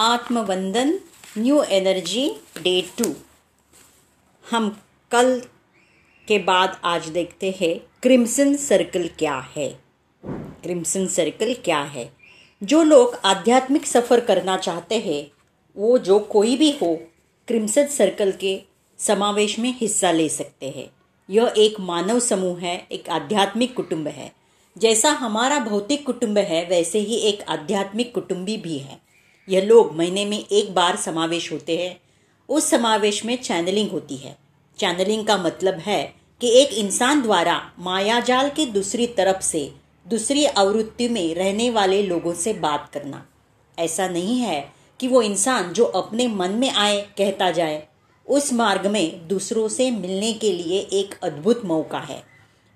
आत्मवंदन new energy day two हम कल के बाद आज देखते हैं क्रिम्सन सर्कल क्या है। क्रिम्सन सर्कल क्या है। जो लोग आध्यात्मिक सफ़र करना चाहते हैं, वो जो कोई भी हो क्रिम्सन सर्कल के समावेश में हिस्सा ले सकते हैं। यह एक मानव समूह है, एक आध्यात्मिक कुटुंब है। जैसा हमारा भौतिक कुटुंब है, वैसे ही एक आध्यात्मिक कुटुंबी भी है। यह लोग महीने में एक बार समावेश होते हैं, उस समावेश में चैनलिंग होती है। चैनलिंग का मतलब है कि एक इंसान द्वारा मायाजाल के दूसरी तरफ़ से दूसरी आवृत्ति में रहने वाले लोगों से बात करना। ऐसा नहीं है कि वो इंसान जो अपने मन में आए, कहता जाए, उस मार्ग में दूसरों से मिलने के लिए एक अद्भुत मौका है।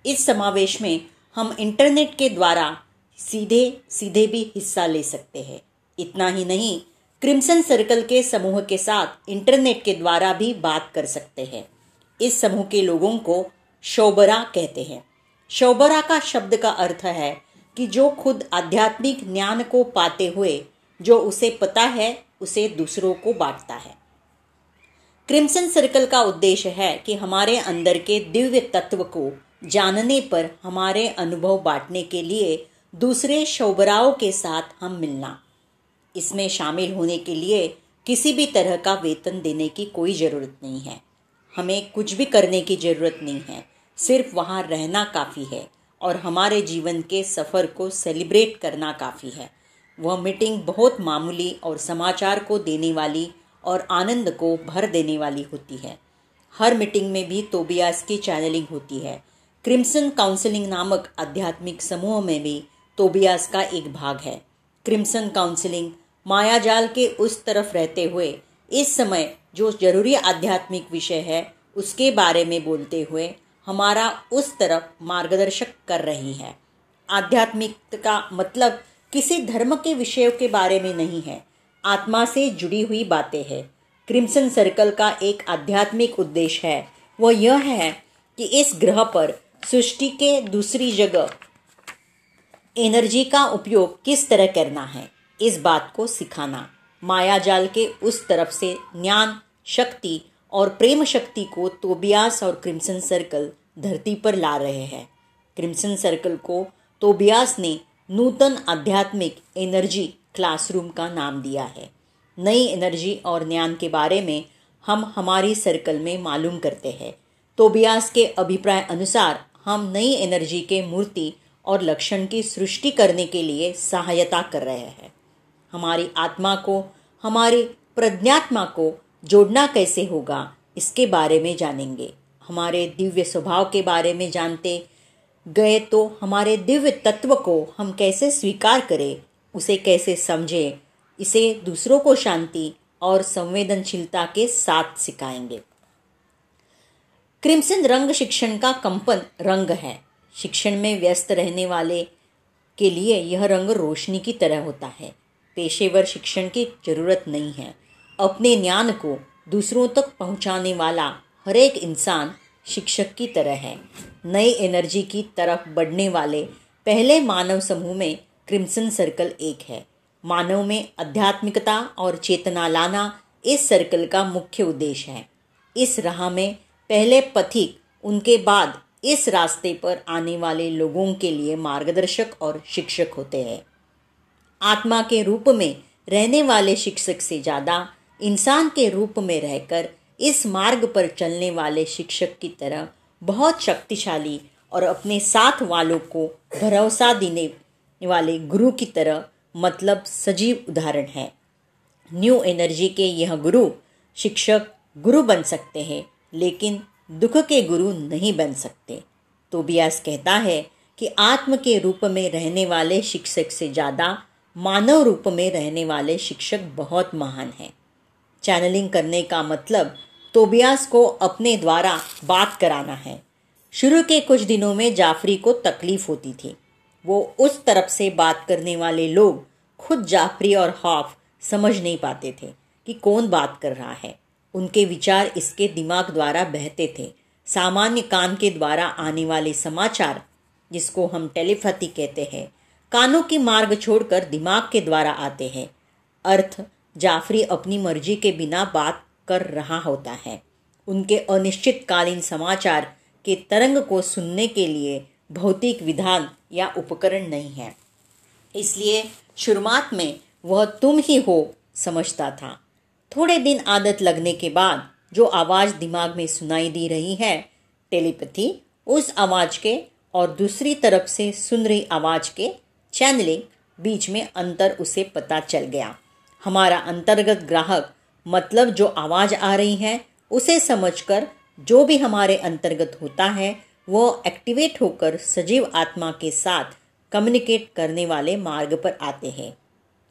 इस समावेश में हम इंटरनेट के द्वारा सीधे सीधे भी हिस्सा ले सकते हैं। इतना ही नहीं क्रिम्सन सर्कल के समूह के साथ इंटरनेट के द्वारा भी बात कर सकते हैं। इस समूह के लोगों को शोबरा कहते हैं। शोबरा का शब्द का अर्थ है कि जो खुद आध्यात्मिक ज्ञान को पाते हुए, जो उसे पता है, उसे दूसरों को बांटता है। क्रिम्सन सर्कल का उद्देश्य है कि हमारे अंदर के दिव्य तत्व को जानने पर हमारे अनुभव बांटने के लिए दूसरे शोबराओं के साथ हम मिलना। इसमें शामिल होने के लिए किसी भी तरह का वेतन देने की कोई ज़रूरत नहीं है। हमें कुछ भी करने की ज़रूरत नहीं है। सिर्फ़ वहाँ रहना काफ़ी है और हमारे जीवन के सफ़र को सेलिब्रेट करना काफ़ी है। वह मीटिंग बहुत मामूली और समाचार को देने वाली और आनंद को भर देने वाली होती है। हर मीटिंग में भी तोबियास की चैनलिंग होती है। क्रिम्सन काउंसलिंग नामक आध्यात्मिक समूह में भी तोबियास का एक भाग है। क्रिम्सन काउंसलिंग मायाजाल के उस तरफ़ रहते हुए, इस समय जो ज़रूरी आध्यात्मिक विषय है, उसके बारे में बोलते हुए, हमारा उस तरफ़ मार्गदर्शक कर रही है। आध्यात्मिक का मतलब किसी धर्म के विषयों के बारे में नहीं है। आत्मा से जुड़ी हुई बातें हैं। क्रिम्सन सर्कल का एक आध्यात्मिक उद्देश्य है। वह यह है कि इस ग्रह पर सृष्टि के दूसरी जगह एनर्जी का उपयोग किस तरह करना है। इस बात को सिखाना। मायाजाल के उस तरफ़ से ज्ञान, शक्ति और प्रेम शक्ति को तोबियास और क्रिम्सन सर्कल धरती पर ला रहे हैं। क्रिम्सन सर्कल को तोबियास ने नूतन आध्यात्मिक एनर्जी क्लासरूम का नाम दिया है। नई एनर्जी और ज्ञान के बारे में हम हमारी सर्कल में मालूम करते हैं। तोबियास के अभिप्राय अनुसार हम नई एनर्जी के मूर्ति और लक्षण की सृष्टि करने के लिए सहायता कर रहे हैं। हमारी आत्मा को, हमारी प्रज्ञात्मा को जोड़ना कैसे होगा, इसके बारे में जानेंगे। हमारे दिव्य स्वभाव के बारे में जानते गए तो हमारे दिव्य तत्व को हम कैसे स्वीकार करें, उसे कैसे समझें, इसे दूसरों को शांति और संवेदनशीलता के साथ सिखाएँगे। क्रिम्सन रंग शिक्षण का कंपन रंग है। शिक्षण में व्यस्त रहने वाले के लिए यह रंग रोशनी की तरह होता है। पेशेवर शिक्षण की ज़रूरत नहीं है। अपने ज्ञान को दूसरों तक पहुँचाने वाला हर एक इंसान शिक्षक की तरह है। नई एनर्जी की तरफ़ बढ़ने वाले पहले मानव समूह में क्रिम्सन सर्कल एक है। मानव में आध्यात्मिकता और चेतना लाना इस सर्कल का मुख्य उद्देश्य है। इस राह में पहले पथिक, उनके बाद इस रास्ते पर आने वाले लोगों के लिए मार्गदर्शक और शिक्षक होते हैं। आत्मा के रूप में रहने वाले शिक्षक से ज़्यादा इंसान के रूप में रहकर इस मार्ग पर चलने वाले शिक्षक की तरह बहुत शक्तिशाली और अपने साथ वालों को भरोसा देने वाले गुरु की तरह मतलब सजीव उदाहरण है। न्यू एनर्जी के यह गुरु शिक्षक गुरु बन सकते हैं, लेकिन दुख के गुरु नहीं बन सकते। तो ब्यास कहता है कि आत्म के रूप में रहने वाले शिक्षक से ज़्यादा मानव रूप में रहने वाले शिक्षक बहुत महान हैं। चैनलिंग करने का मतलब तोबियास को अपने द्वारा बात कराना है। शुरू के कुछ दिनों में जाफरी को तकलीफ़ होती थी। वो उस तरफ़ से बात करने वाले लोग खुद जाफरी और हॉफ समझ नहीं पाते थे कि कौन बात कर रहा है। उनके विचार इसके दिमाग द्वारा बहते थे। सामान्य कान के द्वारा आने वाले समाचार, जिसको हम टेलीपैथी कहते हैं कानों की मार्ग छोड़कर दिमाग के द्वारा आते हैं। अर्थ, जाफरी अपनी मर्ज़ी के बिना बात कर रहा होता है। उनके अनिश्चितकालीन समाचार के तरंग को सुनने के लिए भौतिक विधान या उपकरण नहीं है। इसलिए शुरुआत में वह तुम ही हो समझता था। थोड़े दिन आदत लगने के बाद जो आवाज़ दिमाग में सुनाई दी रही है, टेलीपैथी, उस आवाज़ के और दूसरी तरफ़ से सुन रही आवाज़ के चैनलिंग बीच में अंतर उसे पता चल गया। हमारा अंतर्गत ग्राहक मतलब जो आवाज़ आ रही है, उसे समझकर जो भी हमारे अंतर्गत होता है, वो एक्टिवेट होकर सजीव आत्मा के साथ कम्युनिकेट करने वाले मार्ग पर आते हैं।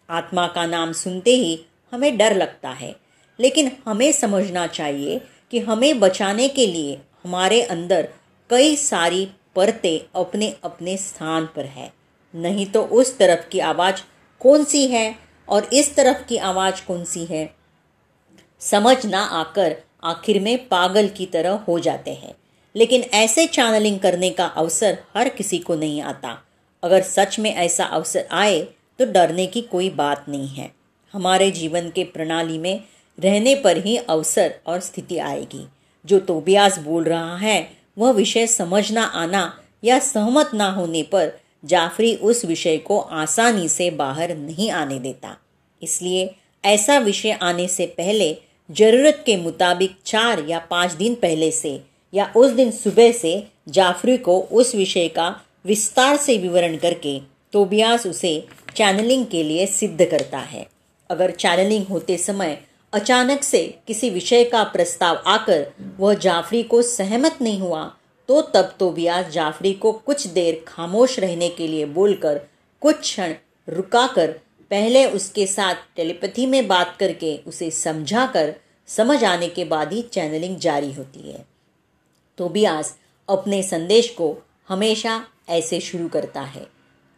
आत्मा का नाम सुनते ही हमें डर लगता है, लेकिन हमें समझना चाहिए कि हमें बचाने के लिए हमारे अंदर कई सारी परतें अपने अपने स्थान पर है। नहीं तो उस तरफ़ की आवाज़ कौन सी है और इस तरफ़ की आवाज़ कौन सी है? समझ ना आकर आखिर में पागल की तरह हो जाते हैं। लेकिन ऐसे चैनलिंग करने का अवसर हर किसी को नहीं आता। अगर सच में ऐसा अवसर आए तो डरने की कोई बात नहीं है। हमारे जीवन के प्रणाली में रहने पर ही अवसर और स्थिति आएगी। जो तोबियास बोल रहा है, वह विषय समझ ना आना या सहमत ना होने पर जाफरी उस विषय को आसानी से बाहर नहीं आने देता। इसलिए ऐसा विषय आने से पहले ज़रूरत के मुताबिक चार या पाँच दिन पहले से या उस दिन सुबह से जाफरी को उस विषय का विस्तार से विवरण करके तोबियास उसे चैनलिंग के लिए सिद्ध करता है। अगर चैनलिंग होते समय अचानक से किसी विषय का प्रस्ताव आकर वह जाफरी को सहमत नहीं हुआ तो तब तोबियास जाफरी को कुछ देर खामोश रहने के लिए बोलकर कुछ क्षण रुकाकर पहले उसके साथ टेलीपैथी में बात करके उसे समझा कर समझ आने के बाद ही चैनलिंग जारी होती है। तो तोबियास अपने संदेश को हमेशा ऐसे शुरू करता है।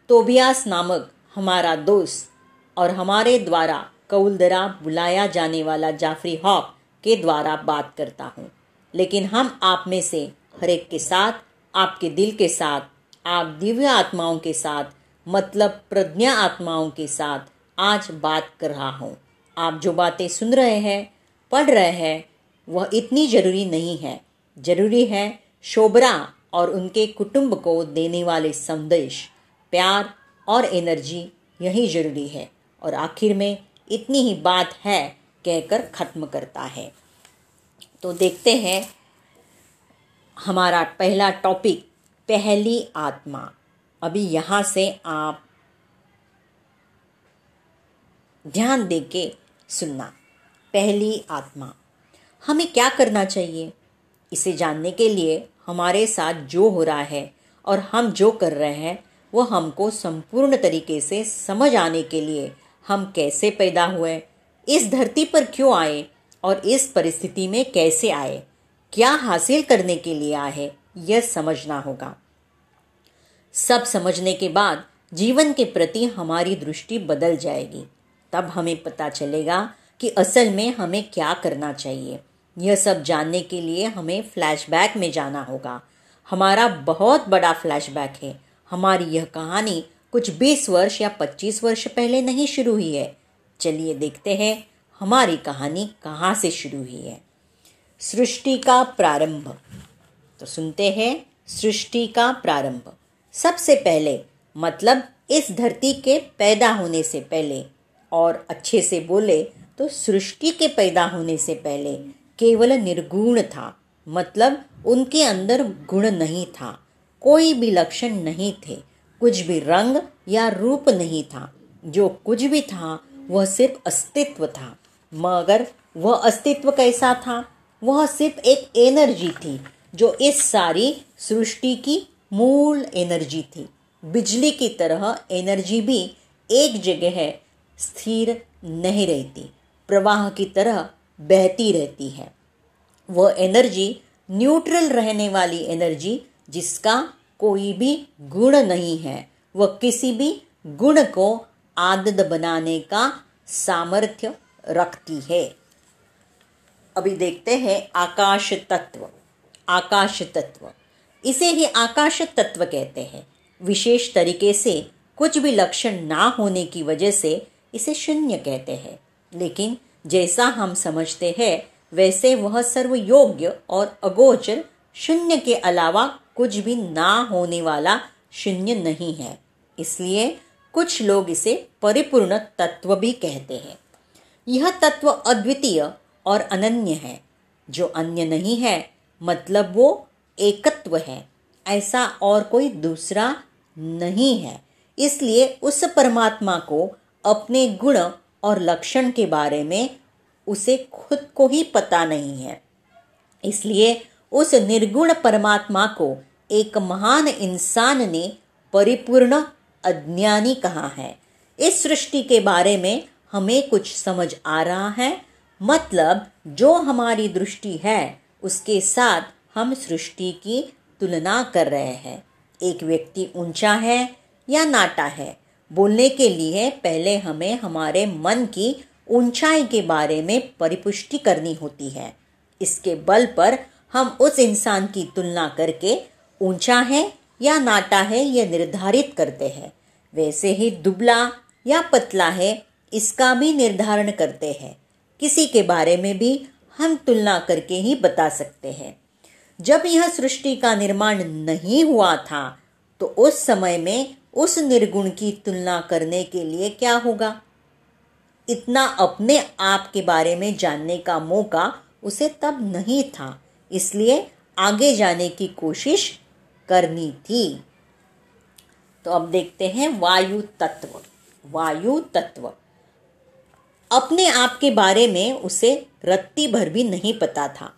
तोबियास नामक हमारा दोस्त और हमारे द्वारा कौलदरा बुलाया जाने वाला जाफरी हॉक के द्वारा बात करता हूँ। लेकिन हम आप में से हरेक के साथ, आपके दिल के साथ, आप दिव्य आत्माओं के साथ मतलब प्रज्ञा आत्माओं के साथ आज बात कर रहा हूँ। आप जो बातें सुन रहे हैं, पढ़ रहे हैं, वह इतनी ज़रूरी नहीं है। ज़रूरी है शोभरा और उनके कुटुंब को देने वाले संदेश, प्यार और एनर्जी यही ज़रूरी है और आखिर में इतनी ही बात है कहकर ख़त्म करता है। तो देखते हैं हमारा पहला टॉपिक पहली आत्मा। अभी यहाँ से आप ध्यान दे के सुनना। पहली आत्मा। हमें क्या करना चाहिए? इसे जानने के लिए हमारे साथ जो हो रहा है और हम जो कर रहे हैं, वो हमको संपूर्ण तरीके से समझ आने के लिए हम कैसे पैदा हुए, इस धरती पर क्यों आए और इस परिस्थिति में कैसे आए। क्या हासिल करने के लिए आए यह समझना होगा। सब समझने के बाद जीवन के प्रति हमारी दृष्टि बदल जाएगी। तब हमें पता चलेगा कि असल में हमें क्या करना चाहिए। यह सब जानने के लिए हमें फ्लैशबैक में जाना होगा। हमारा बहुत बड़ा फ्लैशबैक है। हमारी यह कहानी कुछ बीस वर्ष या पच्चीस वर्ष पहले नहीं शुरू हुई है। चलिए देखते हैं हमारी कहानी कहाँ से शुरू हुई है। सृष्टि का प्रारंभ। तो सुनते हैं सृष्टि का प्रारंभ। सबसे पहले मतलब इस धरती के पैदा होने से पहले, और अच्छे से बोले तो सृष्टि के पैदा होने से पहले, केवल निर्गुण था मतलब उनके अंदर गुण नहीं था, कोई भी लक्षण नहीं थे, कुछ भी रंग या रूप नहीं था, जो कुछ भी था, वह सिर्फ़ अस्तित्व था, मगर वह अस्तित्व कैसा था? वह सिर्फ़ एक एनर्जी थी, जो इस सारी सृष्टि की मूल एनर्जी थी। बिजली की तरह एनर्जी भी एक जगह है, स्थिर नहीं रहती, प्रवाह की तरह बहती रहती है। वह एनर्जी, न्यूट्रल रहने वाली एनर्जी, जिसका कोई भी गुण नहीं है, वह किसी भी गुण को आदत बनाने का सामर्थ्य रखती है। अभी देखते हैं आकाश तत्व आकाश तत्व। इसे ही आकाश तत्व कहते हैं। विशेष तरीके से कुछ भी लक्षण ना होने की वजह से इसे शून्य कहते हैं। लेकिन जैसा हम समझते हैं, वैसे वह सर्व योग्य और अगोचर शून्य के अलावा कुछ भी ना होने वाला शून्य नहीं है। इसलिए कुछ लोग इसे परिपूर्ण तत्व भी कहते हैं। यह तत्व अद्वितीय और अनन्य है। जो अन्य नहीं है मतलब वो एकत्व है। ऐसा और कोई दूसरा नहीं है। इसलिए उस परमात्मा को अपने गुण और लक्षण के बारे में उसे खुद को ही पता नहीं है। इसलिए उस निर्गुण परमात्मा को एक महान इंसान ने परिपूर्ण अज्ञानी कहा है। इस सृष्टि के बारे में हमें कुछ समझ आ रहा है। मतलब जो हमारी दृष्टि है, उसके साथ हम सृष्टि की तुलना कर रहे हैं। एक व्यक्ति ऊँचा है या नाटा है, बोलने के लिए पहले हमें हमारे मन की ऊंचाई के बारे में परिपुष्टि करनी होती है। इसके बल पर हम उस इंसान की तुलना करके ऊँचा है या नाटा है यह निर्धारित करते हैं। वैसे ही दुबला या पतला है, इसका भी निर्धारण करते हैं। किसी के बारे में भी हम तुलना करके ही बता सकते हैं। जब यह सृष्टि का निर्माण नहीं हुआ था तो उस समय में उस निर्गुण की तुलना करने के लिए क्या होगा? इतना अपने आप के बारे में जानने का मौका उसे तब नहीं था, इसलिए आगे जाने की कोशिश करनी थी। तो अब देखते हैं वायु तत्व वायु तत्व। अपने आप के बारे में उसे रत्ती भर भी नहीं पता था।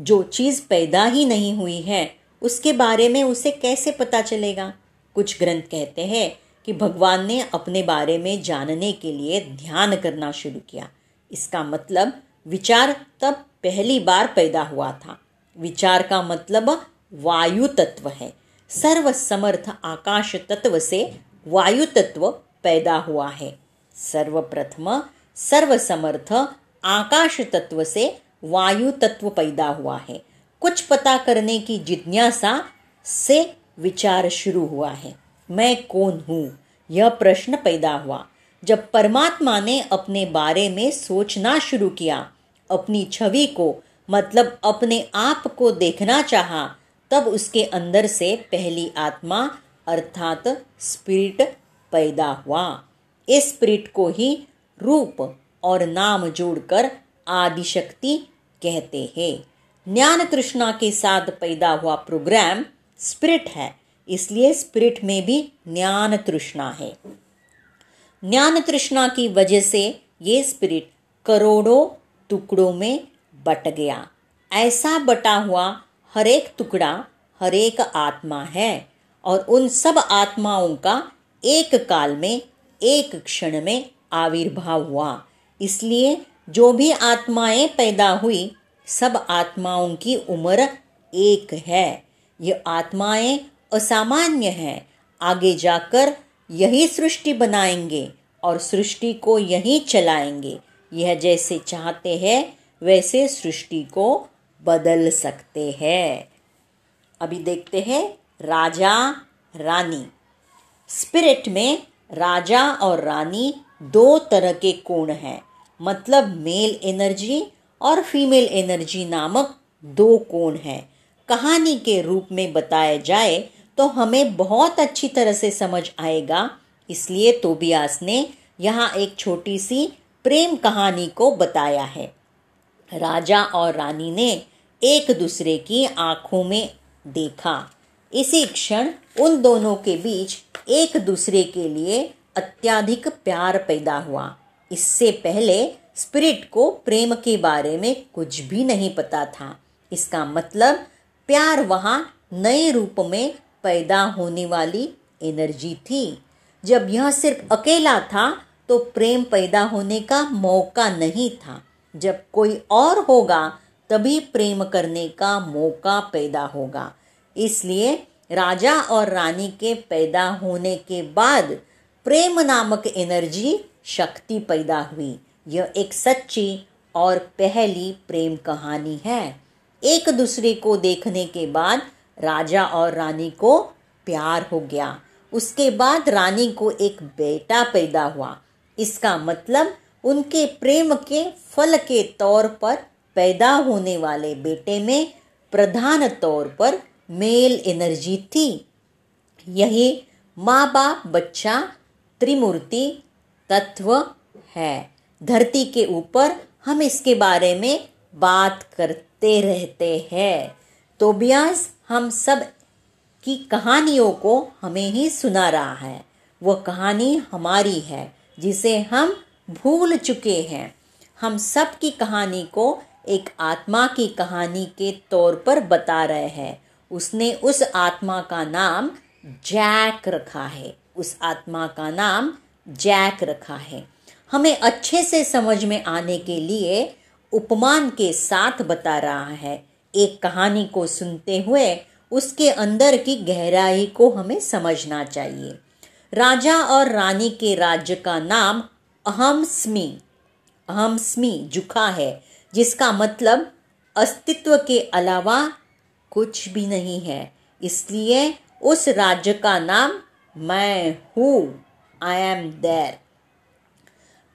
जो चीज़ पैदा ही नहीं हुई है, उसके बारे में उसे कैसे पता चलेगा? कुछ ग्रंथ कहते हैं कि भगवान ने अपने बारे में जानने के लिए ध्यान करना शुरू किया। इसका मतलब विचार तब पहली बार पैदा हुआ था। विचार का मतलब वायु तत्व है। सर्व समर्थ आकाश तत्व से वायु तत्व पैदा हुआ है। सर्वप्रथम सर्वसमर्थ आकाश तत्व से वायु तत्व पैदा हुआ है। कुछ पता करने की जिज्ञासा से विचार शुरू हुआ है। मैं कौन हूँ? यह प्रश्न पैदा हुआ। जब परमात्मा ने अपने बारे में सोचना शुरू किया, अपनी छवि को मतलब अपने आप को देखना चाहा, तब उसके अंदर से पहली आत्मा, अर्थात स्पिरिट पैदा हुआ। स्पिरिट को ही रूप और नाम जोड़कर आदिशक्ति कहते हैं। ज्ञान तृष्णा के साथ पैदा हुआ प्रोग्राम स्प्रिट है, इसलिए स्प्रिट में भी ज्ञान तृष्णा है। ज्ञान तृष्णा की वजह से ये स्पिरिट करोड़ों टुकड़ों में बट गया। ऐसा बटा हुआ हर एक टुकड़ा हर एक आत्मा है और उन सब आत्माओं का एक काल में एक क्षण में आविर्भाव हुआ। इसलिए जो भी आत्माएँ पैदा हुई, सब आत्माओं की उम्र एक है। ये आत्माएँ असामान्य हैं। आगे जाकर यही सृष्टि बनाएँगे और सृष्टि को यही चलाएँगे। यह जैसे चाहते हैं, वैसे सृष्टि को बदल सकते हैं। अभी देखते हैं, राजा, रानी। स्पिरिट में राजा और रानी दो तरह के कोण हैं। मतलब मेल एनर्जी और फीमेल एनर्जी नामक दो कोण हैं। कहानी के रूप में बताया जाए तो हमें बहुत अच्छी तरह से समझ आएगा। इसलिए तोबियास ने यहाँ एक छोटी सी प्रेम कहानी को बताया है। राजा और रानी ने एक दूसरे की आँखों में देखा। इसी क्षण उन दोनों के बीच एक दूसरे के लिए अत्याधिक प्यार पैदा हुआ। इससे पहले स्पिरिट को प्रेम के बारे में कुछ भी नहीं पता था। इसका मतलब प्यार वहाँ नए रूप में पैदा होने वाली एनर्जी थी। जब यह सिर्फ़ अकेला था तो प्रेम पैदा होने का मौका नहीं था। जब कोई और होगा, तभी प्रेम करने का मौका पैदा होगा। इसलिए राजा और रानी के पैदा होने के बाद प्रेम नामक एनर्जी, शक्ति पैदा हुई। यह एक सच्ची और पहली प्रेम कहानी है। एक दूसरे को देखने के बाद राजा और रानी को प्यार हो गया। उसके बाद रानी को एक बेटा पैदा हुआ। इसका मतलब उनके प्रेम के फल के तौर पर पैदा होने वाले बेटे में प्रधान तौर पर मेल एनर्जी थी। यही माँ बाप बच्चा, त्रिमूर्ति, तत्व है। धरती के ऊपर हम इसके बारे में बात करते रहते हैं। तो ब्यास हम सब की कहानियों को हमें ही सुना रहा है। वह कहानी हमारी है, जिसे हम भूल चुके हैं। हम सब की कहानी को एक आत्मा की कहानी के तौर पर बता रहे हैं। उसने उस आत्मा का नाम जैक रखा है। उस आत्मा का नाम जैक रखा है। हमें अच्छे से समझ में आने के लिए उपमान के साथ बता रहा है। एक कहानी को सुनते हुए उसके अंदर की गहराई को हमें समझना चाहिए। राजा और रानी के राज्य का नाम अहमस्मी अहमस्मी जुखा है, जिसका मतलब अस्तित्व के अलावा कुछ भी नहीं है। इसलिए उस राज्य का नाम मैं हूँ। आई एम देर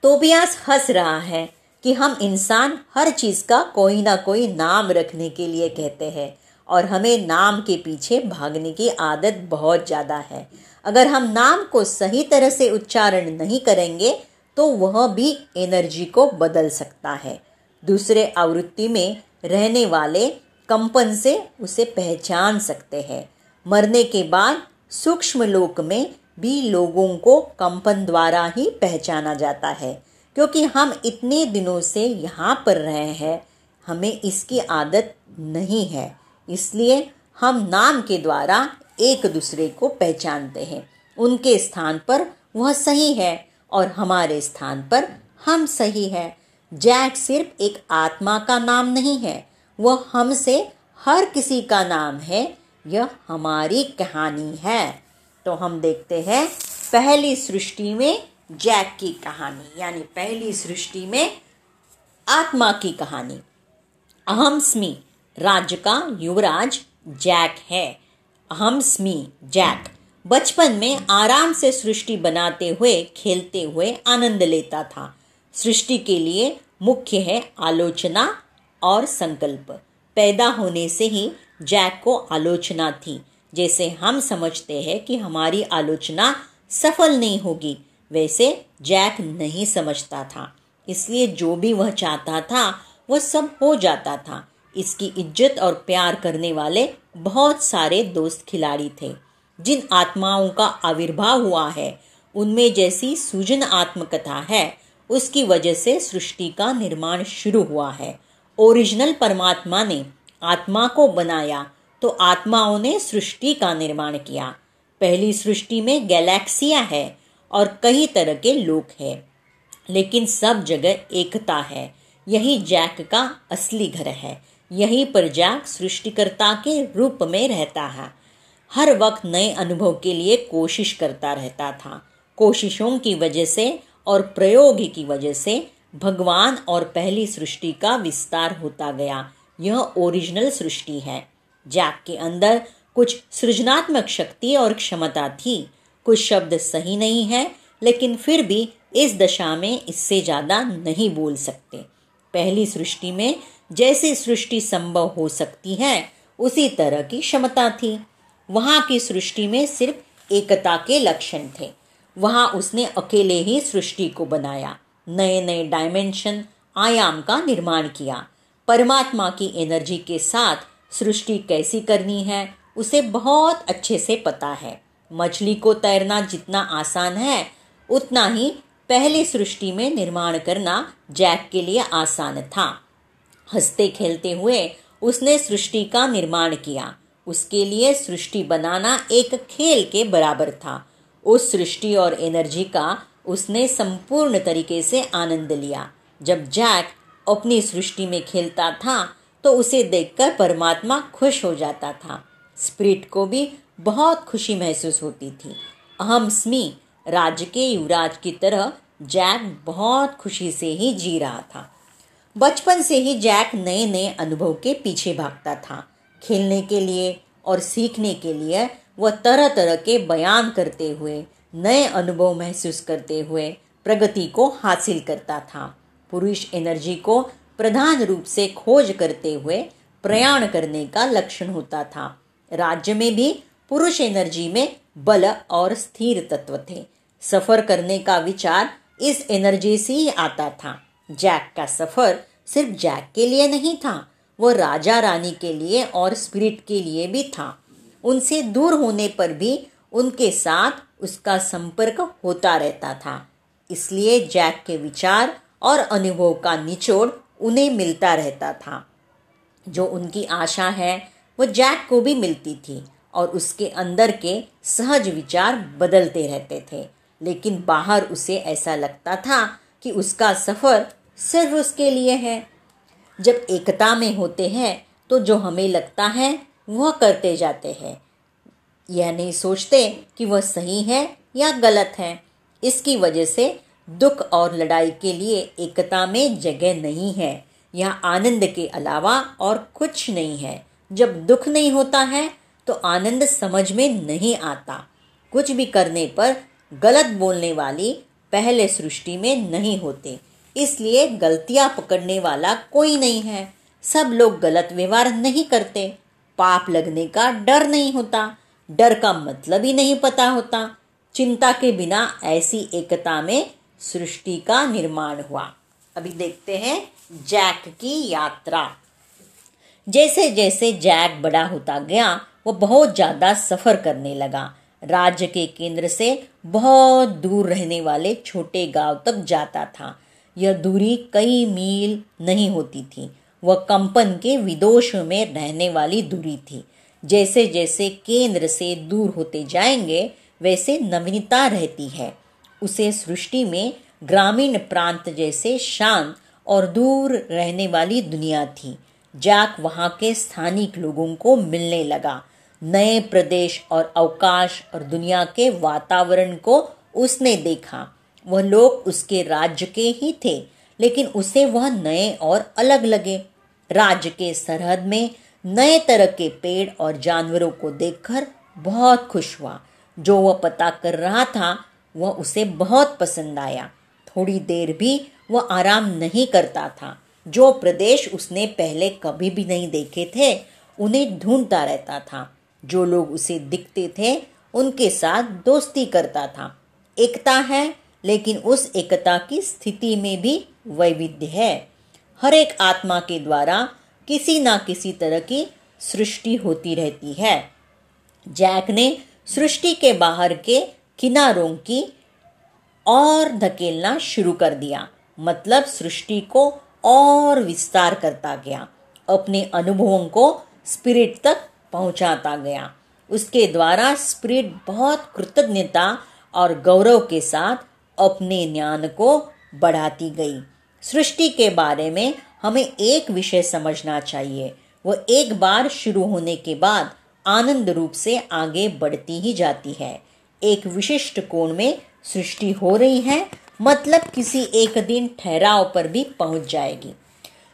तोबियास हंस रहा है कि हम इंसान हर चीज़ का कोई ना कोई नाम रखने के लिए कहते हैं और हमें नाम के पीछे भागने की आदत बहुत ज़्यादा है। अगर हम नाम को सही तरह से उच्चारण नहीं करेंगे तो वह भी एनर्जी को बदल सकता है। दूसरे आवृत्ति में रहने वाले कंपन से उसे पहचान सकते हैं। मरने के बाद सूक्ष्म लोक में भी लोगों को कंपन द्वारा ही पहचाना जाता है, क्योंकि हम इतने दिनों से यहाँ पर रहे हैं, हमें इसकी आदत नहीं है। इसलिए हम नाम के द्वारा एक दूसरे को पहचानते हैं। उनके स्थान पर वह सही है और हमारे स्थान पर हम सही है। जैक सिर्फ़ एक आत्मा का नाम नहीं है वह हमसे हर किसी का नाम है, यह हमारी कहानी है। तो हम देखते हैं पहली सृष्टि में जैक की कहानी, यानी पहली सृष्टि में आत्मा की कहानी। अहम स्मी राज्य का युवराज जैक है। अहम स्मी जैक बचपन में आराम से सृष्टि बनाते हुए, खेलते हुए आनंद लेता था। सृष्टि के लिए मुख्य है आलोचना और संकल्प। पैदा होने से ही जैक को आलोचना थी, जैसे हम समझते हैं कि हमारी आलोचना सफल नहीं होगी, वैसे जैक नहीं समझता था। इसलिए जो भी वह चाहता था, वह सब हो जाता था। इसकी इज़्ज़त और प्यार करने वाले बहुत सारे दोस्त खिलाड़ी थे। जिन आत्माओं का आविर्भाव हुआ है, उनमें जैसी सूजन आत्मकथा है, उसकी वजह से सृष्टि का निर्माण शुरू हुआ है। ओरिजिनल परमात्मा ने आत्मा को बनाया तो आत्माओं ने सृष्टि का निर्माण किया। पहली सृष्टि में गैलेक्सिया है और कई तरह के लोग हैं, लेकिन सब जगह एकता है। यही जैक का असली घर है। यहीं पर जैक सृष्टिकर्ता के रूप में रहता है। हर वक्त नए अनुभव के लिए कोशिश करता रहता था। कोशिशों की वजह से और प्रयोग की वजह से भगवान और पहली सृष्टि का विस्तार होता गया। यह ओरिजिनल सृष्टि है। जैक के अंदर कुछ सृजनात्मक शक्ति और क्षमता थी। कुछ शब्द सही नहीं है, लेकिन फिर भी इस दशा में इससे ज़्यादा नहीं बोल सकते। पहली सृष्टि में जैसी सृष्टि संभव हो सकती है, उसी तरह की क्षमता थी। वहाँ की सृष्टि में सिर्फ़ एकता के लक्षण थे। वहाँ उसने अकेले ही सृष्टि को बनाया। नए नए डायमेंशन आयाम का निर्माण किया। परमात्मा की एनर्जी के साथ सृष्टि कैसी करनी है, उसे बहुत अच्छे से पता है। मछली को तैरना जितना आसान है, उतना ही पहली सृष्टि में निर्माण करना जैक के लिए आसान था। हँसते खेलते हुए उसने सृष्टि का निर्माण किया। उसके लिए सृष्टि बनाना एक खेल के बराबर था। उस सृष्टि और एनर्जी का उसने संपूर्ण तरीके से आनंद लिया। जब जैक अपनी सृष्टि में खेलता था तो उसे देखकर परमात्मा खुश हो जाता था। स्प्रिट को भी बहुत खुशी महसूस होती थी। अहम स्मी राज्य के युवराज की तरह जैक बहुत खुशी से ही जी रहा था। बचपन से ही जैक नए नए अनुभव के पीछे भागता था। खेलने के लिए और सीखने के लिए वह तरह तरह के बयान करते हुए नए अनुभव महसूस करते हुए प्रगति को हासिल करता था। पुरुष एनर्जी को प्रधान रूप से खोज करते हुए प्रयाण करने का लक्षण होता था। राज्य में भी पुरुष एनर्जी में बल और स्थिर तत्व थे। सफ़र करने का विचार इस एनर्जी से ही आता था। जैक का सफ़र सिर्फ़ जैक के लिए नहीं था, वो राजा रानी के लिए और स्पिरिट के लिए भी था। उनसे दूर होने पर भी उनके साथ उसका संपर्क होता रहता था। इसलिए जैक के विचार और अनुभव का निचोड़ उन्हें मिलता रहता था। जो उनकी आशा है, वो जैक को भी मिलती थी और उसके अंदर के सहज विचार बदलते रहते थे। लेकिन बाहर उसे ऐसा लगता था कि उसका सफ़र सिर्फ़ उसके लिए है। जब एकता में होते हैं तो जो हमें लगता है, वह करते जाते हैं। यह नहीं सोचते कि वह सही है या गलत है। इसकी वजह से दुख और लड़ाई के लिए एकता में जगह नहीं है। यह आनंद के अलावा और कुछ नहीं है। जब दुख नहीं होता है तो आनंद समझ में नहीं आता। कुछ भी करने पर गलत बोलने वाली पहले सृष्टि में नहीं होते। इसलिए गलतियाँ पकड़ने वाला कोई नहीं है। सब लोग गलत व्यवहार नहीं करते। पाप लगने का डर नहीं होता। डर का मतलब ही नहीं पता होता। चिंता के बिना ऐसी एकता में सृष्टि का निर्माण हुआ। अभी देखते हैं जैक की यात्रा। जैसे जैसे जैक बड़ा होता गया, वो बहुत ज़्यादा सफ़र करने लगा। राज्य के केंद्र से बहुत दूर रहने वाले छोटे गाँव तक जाता था। यह दूरी कई मील नहीं होती थी। वह कंपन के विदोष में रहने वाली दूरी थी। जैसे जैसे केंद्र से दूर होते जाएँगे, वैसे नवीनता रहती है। उसे सृष्टि में ग्रामीण प्रांत जैसे शांत और दूर रहने वाली दुनिया थी। जाक वहाँ के स्थानिक लोगों को मिलने लगा। नए प्रदेश और अवकाश और दुनिया के वातावरण को उसने देखा। वह लोग उसके राज्य के ही थे, लेकिन उसे वह नए और अलग लगे। राज्य के सरहद में नए तरह के पेड़ और जानवरों को देखकर बहुत खुश हुआ। जो वह पता कर रहा था, वह उसे बहुत पसंद आया। थोड़ी देर भी वह आराम नहीं करता था। जो प्रदेश उसने पहले कभी भी नहीं देखे थे, उन्हें ढूंढता रहता था। जो लोग उसे दिखते थे, उनके साथ दोस्ती करता था। एकता है, लेकिन उस एकता की स्थिति में भी वैविध्य है। हर एक आत्मा के द्वारा किसी ना किसी तरह की सृष्टि होती रहती है। जैक ने सृष्टि के बाहर के किनारों की और धकेलना शुरू कर दिया। मतलब सृष्टि को और विस्तार करता गया। अपने अनुभवों को स्पिरिट तक पहुंचाता गया। उसके द्वारा स्पिरिट बहुत कृतज्ञता और गौरव के साथ अपने ज्ञान को बढ़ाती गई। सृष्टि के बारे में हमें एक विषय समझना चाहिए। वह एक बार शुरू होने के बाद आनंद रूप से आगे बढ़ती ही जाती है। एक विशिष्ट कोण में सृष्टि हो रही है मतलब किसी एक दिन ठहराव पर भी पहुँच जाएगी।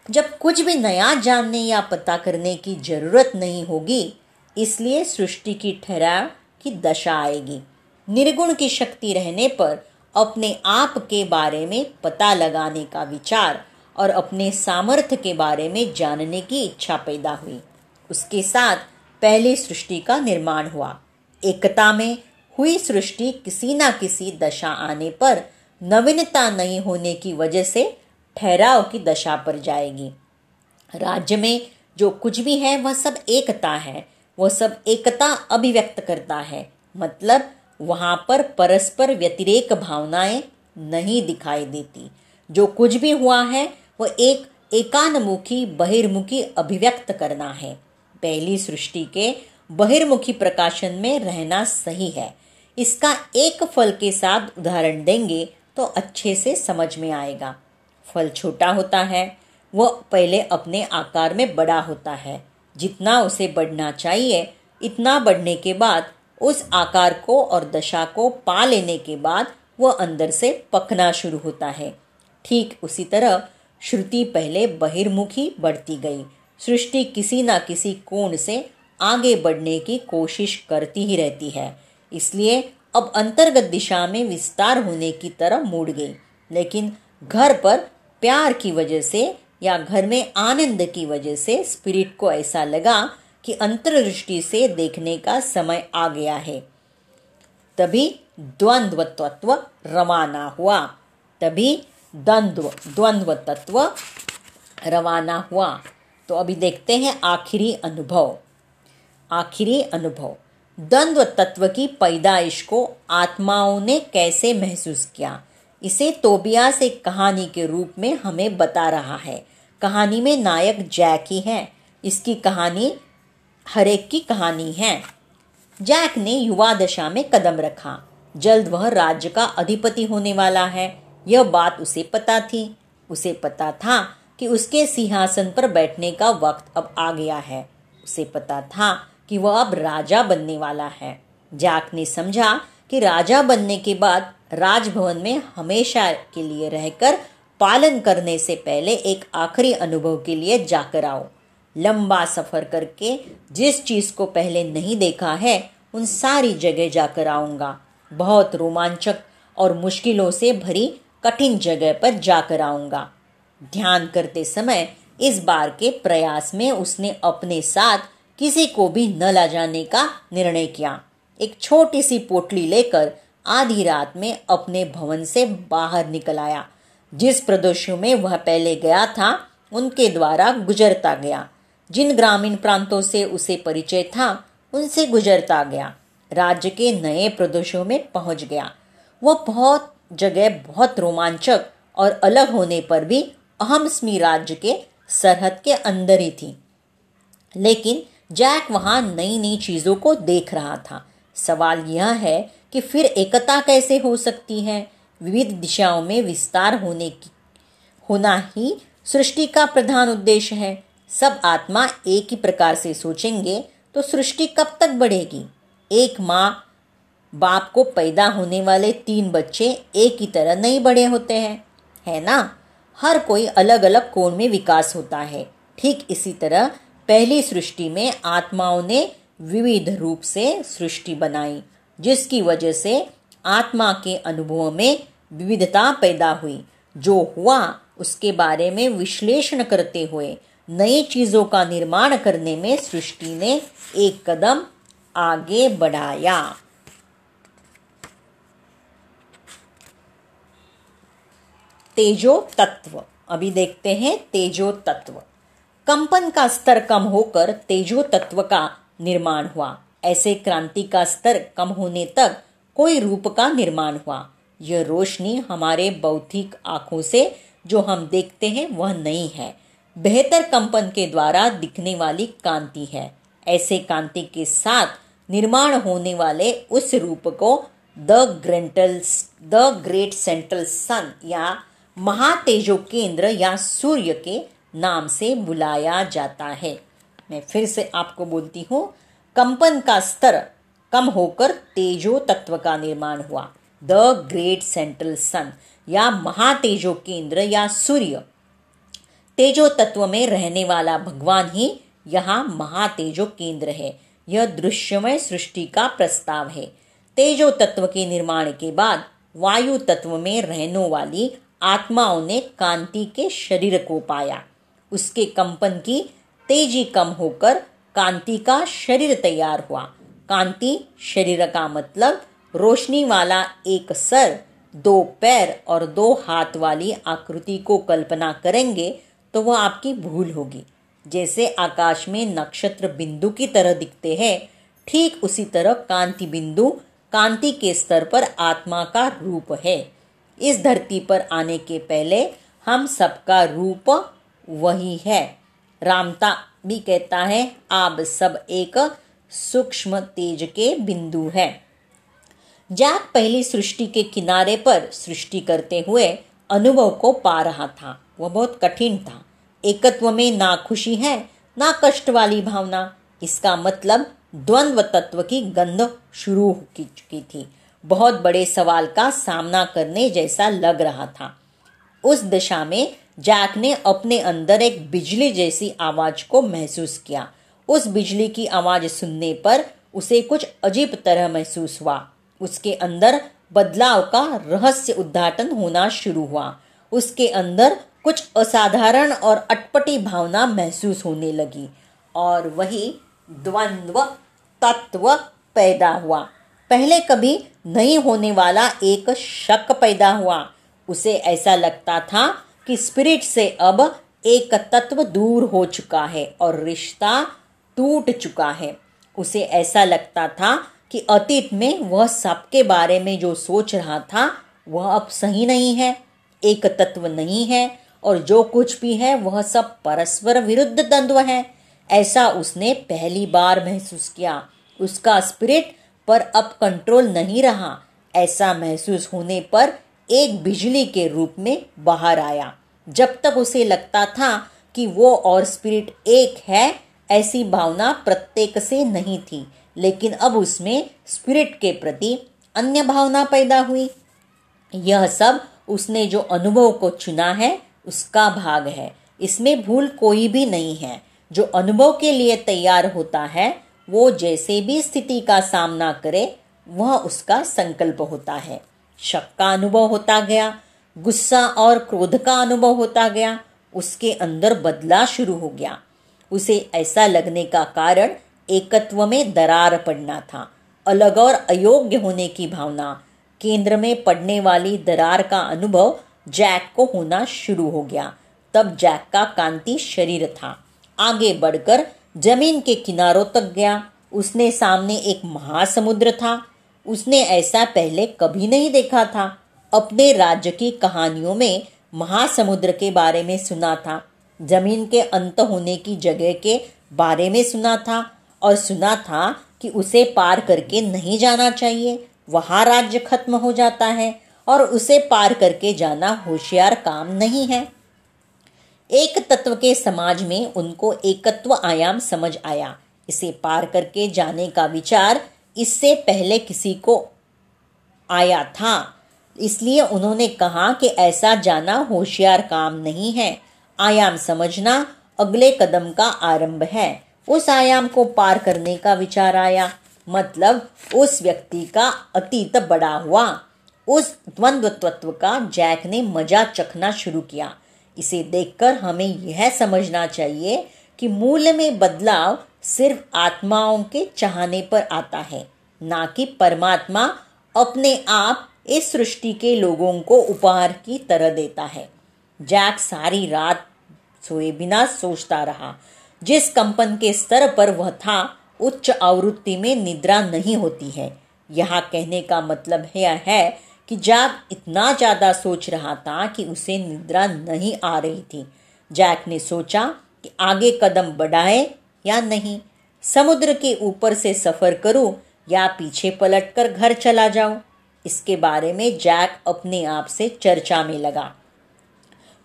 जब कुछ भी नया जानने या पता करने की ज़रूरत नहीं होगी, इसलिए सृष्टि की ठहराव की दशा आएगी। निर्गुण की शक्ति रहने पर अपने आप के बारे में पता लगाने का विचार और अपने सामर्थ्य के बारे में जानने की इच्छा पैदा हुई। उसके साथ पहली सृष्टि का निर्माण हुआ। एकता में हुई सृष्टि किसी न किसी दशा आने पर नवीनता नहीं होने की वजह से ठहराव की दशा पर जाएगी। राज्य में जो कुछ भी है, वह सब एकता है। वह सब एकता अभिव्यक्त करता है। मतलब वहाँ पर परस्पर व्यतिरेक भावनाएँ नहीं दिखाई देती। जो कुछ भी हुआ है वह एक एकानमुखी बहिर्मुखी अभिव्यक्त करना है। पहली सृष्टि के बहिर्मुखी प्रकाशन में रहना सही है। इसका एक फल के साथ उदाहरण देंगे तो अच्छे से समझ में आएगा। फल छोटा होता है, वह पहले अपने आकार में बड़ा होता है। जितना उसे बढ़ना चाहिए, इतना बढ़ने के बाद, उस आकार को और दशा को पा लेने के बाद, वह अंदर से पकना शुरू होता है। ठीक उसी तरह श्रुति पहले बहिर्मुखी बढ़ती गई। सृष्टि किसी न किसी कोण से आगे बढ़ने की कोशिश करती ही रहती है। इसलिए अब अंतर्गत दिशा में विस्तार होने की तरफ़ मुड़ गई। लेकिन घर पर प्यार की वजह से या घर में आनंद की वजह से स्पिरिट को ऐसा लगा कि अंतर्दृष्टि से देखने का समय आ गया है। तभी द्वंद्व तत्व रवाना हुआ। तभी द्वंद्व द्वंद्व तत्व रवाना हुआ। तो अभी देखते हैं आखिरी अनुभव। आखिरी अनुभव। द्वंद्व तत्व की पैदाइश को आत्माओं ने कैसे महसूस किया? इसे तोबियास एक कहानी के रूप में हमें बता रहा है। कहानी में नायक जैक ही। है इसकी कहानी हरेक की कहानी है। जैक ने युवा दशा में कदम रखा। जल्द वह राज्य का अधिपति होने वाला है। यह बात उसे पता थी। उसे पता था कि उसके सिंहासन पर बैठने का वक्त अब आ गया है। उसे पता था कि वह अब राजा बनने वाला है। जैक ने समझा कि राजा बनने के बाद राजभवन में हमेशा के लिए रहकर पालन करने से पहले एक आखिरी अनुभव के लिए जाकर आओ। लंबा सफ़र करके जिस चीज़ को पहले नहीं देखा है, उन सारी जगह जाकर आऊँगा। बहुत रोमांचक और मुश्किलों से भरी कठिन जगह पर जाकर आऊँगा। ध्यान करते समय इस बार के प्रयास में उसने अपने साथ किसी को भी न ला जाने का निर्णय किया। एक छोटी सी पोटली लेकर आधी रात में अपने भवन से बाहर निकल आया। जिस प्रदेशों में वह पहले गया था, उनके द्वारा गुजरता गया। जिन ग्रामीण प्रांतों से उसे परिचय था, उनसे गुजरता गया। राज्य के नए प्रदेशों में पहुँच गया। वह बहुत जगह बहुत रोमांचक और अलग होने पर भी अहम स्मी राज्य के सरहद के अंदर ही थी। लेकिन जैक वहाँ नई नई चीज़ों को देख रहा था। सवाल यह है कि फिर एकता कैसे हो सकती है? विविध दिशाओं में विस्तार होने की, होना ही सृष्टि का प्रधान उद्देश्य है। सब आत्मा एक ही प्रकार से सोचेंगे तो सृष्टि कब तक बढ़ेगी? एक माँ बाप को पैदा होने वाले तीन बच्चे एक ही तरह नहीं बड़े होते हैं, है ना? हर कोई अलग अलग कोण में विकास होता है। ठीक इसी तरह पहली सृष्टि में आत्माओं ने विविध रूप से सृष्टि बनाई, जिसकी वजह से आत्मा के अनुभवों में विविधता पैदा हुई। जो हुआ, उसके बारे में विश्लेषण करते हुए, नई चीज़ों का निर्माण करने में सृष्टि ने एक कदम आगे बढ़ाया। तेजो तत्व। अभी देखते हैं तेजो तत्व। कंपन का स्तर कम होकर तेजो तत्व का निर्माण हुआ। ऐसे क्रांति का स्तर कम होने तक कोई रूप का निर्माण हुआ। यह रोशनी हमारे बौद्धिक आँखों से जो हम देखते हैं, वह नहीं है। बेहतर कंपन के द्वारा दिखने वाली कांति है। ऐसे कांति के साथ निर्माण होने वाले उस रूप को the grand the great central sun या महातेजो केंद्र या सूर्य के नाम से बुलाया जाता है। मैं फिर से आपको बोलती हूँ, कंपन का स्तर कम होकर तेजो तत्व का निर्माण हुआ। द ग्रेट सेंट्रल सन या महातेजो केंद्र या सूर्य। तेजो तत्व में रहने वाला भगवान ही यहाँ महातेजो केंद्र है। यह दृश्यमय सृष्टि का प्रस्ताव है। तेजो तत्व के निर्माण के बाद वायु तत्व में रहने वाली आत्माओं ने कांति के शरीर को पाया। उसके कंपन की तेज़ी कम होकर कांति का शरीर तैयार हुआ। कांति शरीर का मतलब रोशनी वाला एक सर, दो पैर और दो हाथ वाली आकृति को कल्पना करेंगे तो वह आपकी भूल होगी। जैसे आकाश में नक्षत्र बिंदु की तरह दिखते हैं, ठीक उसी तरह कांति बिंदु कांति के स्तर पर आत्मा का रूप है। इस धरती पर आने के पहले हम सबका रूप वही है। रामता भी कहता है, आप सब एक सूक्ष्म तेज के बिंदु है। जैक पहली सृष्टि के किनारे पर सृष्टि करते हुए अनुभव को पा रहा था, वह बहुत कठिन था। एकत्व में ना खुशी है, ना कष्ट वाली भावना। इसका मतलब द्वंद्व तत्व की गंध शुरू हो चुकी थी। बहुत बड़े सवाल का सामना करने जैसा लग रहा था। उस दिशा में जैक ने अपने अंदर एक बिजली जैसी आवाज़ को महसूस किया। उस बिजली की आवाज़ सुनने पर उसे कुछ अजीब तरह महसूस हुआ। उसके अंदर बदलाव का रहस्य उद्घाटन होना शुरू हुआ। उसके अंदर कुछ असाधारण और अटपटी भावना महसूस होने लगी और वही द्वंद्व तत्व पैदा हुआ। पहले कभी नहीं होने वाला एक शक पैदा हुआ। उसे ऐसा लगता था कि स्पिरिट से अब एक तत्व दूर हो चुका है और रिश्ता टूट चुका है। उसे ऐसा लगता था कि अतीत में वह सबके बारे में जो सोच रहा था, वह अब सही नहीं है, एक तत्व नहीं है और जो कुछ भी है, वह सब परस्पर विरुद्ध द्वंद्व है। ऐसा उसने पहली बार महसूस किया। उसका स्पिरिट पर अब कंट्रोल नहीं रहा। ऐसा महसूस होने पर एक बिजली के रूप में बाहर आया। जब तक उसे लगता था कि वो और स्पिरिट एक है, ऐसी भावना प्रत्येक से नहीं थी। लेकिन अब उसमें स्पिरिट के प्रति अन्य भावना पैदा हुई। यह सब उसने जो अनुभव को चुना है, उसका भाग है। इसमें भूल कोई भी नहीं है। जो अनुभव के लिए तैयार होता है वो जैसे भी स्थिति का सामना करे, वह उसका संकल्प होता है। शक का अनुभव होता गया, गुस्सा और क्रोध का अनुभव होता गया, उसके अंदर बदला शुरू हो गया। उसे ऐसा लगने का कारण एकत्व में दरार पड़ना था। अलग और अयोग्य होने की भावना, केंद्र में पड़ने वाली दरार का अनुभव जैक को होना शुरू हो गया। तब जैक का कांति शरीर था। आगे बढ़कर ज़मीन के किनारों तक गया। उसने सामने एक महासमुद्र था। उसने ऐसा पहले कभी नहीं देखा था। अपने राज्य की कहानियों में महासमुद्र के बारे में सुना था। ज़मीन के अंत होने की जगह के बारे में सुना था और सुना था कि उसे पार करके नहीं जाना चाहिए। वहाँ राज्य खत्म हो जाता है और उसे पार करके जाना होशियार काम नहीं है। एक तत्व के समाज में उनको एकत्व आयाम समझ आया। इसे पार करके जाने का विचार इससे पहले किसी को आया था। इसलिए उन्होंने कहा कि ऐसा जाना होशियार काम नहीं है। आयाम समझना अगले कदम का आरंभ है। उस आयाम को पार करने का विचार आया। मतलब उस व्यक्ति का अतीत बड़ा हुआ। उस द्वंद्व तत्व का जैक ने मज़ा चखना शुरू किया। इसे देखकर हमें यह समझना चाहिए कि मूल्य में बदलाव सिर्फ़ आत्माओं के चाहने पर आता है, ना कि परमात्मा अपने आप इस सृष्टि के लोगों को उपहार की तरह देता है। जैक सारी रात सोए बिना सोचता रहा, जिस कंपन के स्तर पर वह था, उच्च आवृत्ति में निद्रा नहीं होती है। यहाँ कहने का मतलब यह है कि जैक इतना ज़्यादा सोच रहा था कि उसे निद्रा नहीं आ रही थी, जैक ने सोचा कि आगे कदम बढ़ाए या नहीं, समुद्र के ऊपर से सफ़र करूँ या पीछे पलटकर घर चला जाऊँ। इसके बारे में जैक अपने आप से चर्चा में लगा।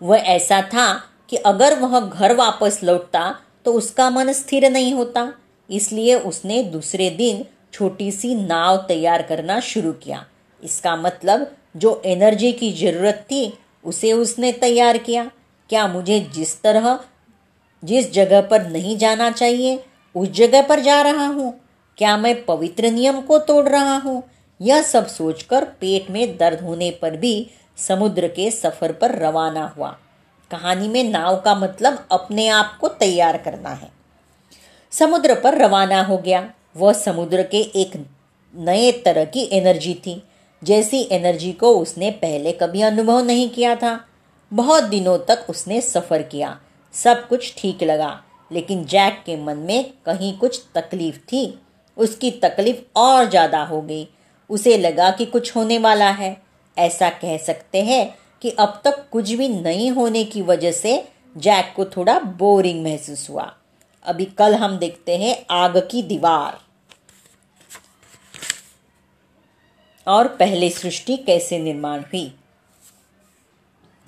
वह ऐसा था कि अगर वह घर वापस लौटता तो उसका मन स्थिर नहीं होता, इसलिए उसने दूसरे दिन छोटी सी नाव तैयार करना शुरू किया। इसका मतलब जो एनर्जी की ज़रूरत थी, उसे उसने तैयार किया। क्या मुझे जिस तरह, जिस जगह पर नहीं जाना चाहिए, उस जगह पर जा रहा हूँ? क्या मैं पवित्र नियम को तोड़ रहा हूँ? यह सब सोचकर पेट में दर्द होने पर भी समुद्र के सफ़र पर रवाना हुआ। कहानी में नाव का मतलब अपने आप को तैयार करना है। समुद्र पर रवाना हो गया। वह समुद्र के एक नए तरह की एनर्जी थी। जैसी एनर्जी को उसने पहले कभी अनुभव नहीं किया था। बहुत दिनों तक उसने सफ़र किया। सब कुछ ठीक लगा, लेकिन जैक के मन में कहीं कुछ तकलीफ़ थी। उसकी तकलीफ़ और ज़्यादा हो गई। उसे लगा कि कुछ होने वाला है। ऐसा कह सकते हैं कि अब तक कुछ भी नहीं होने की वजह से जैक को थोड़ा बोरिंग महसूस हुआ। अभी कल हम देखते हैं आग की दीवार। और पहले सृष्टि कैसे निर्माण हुई?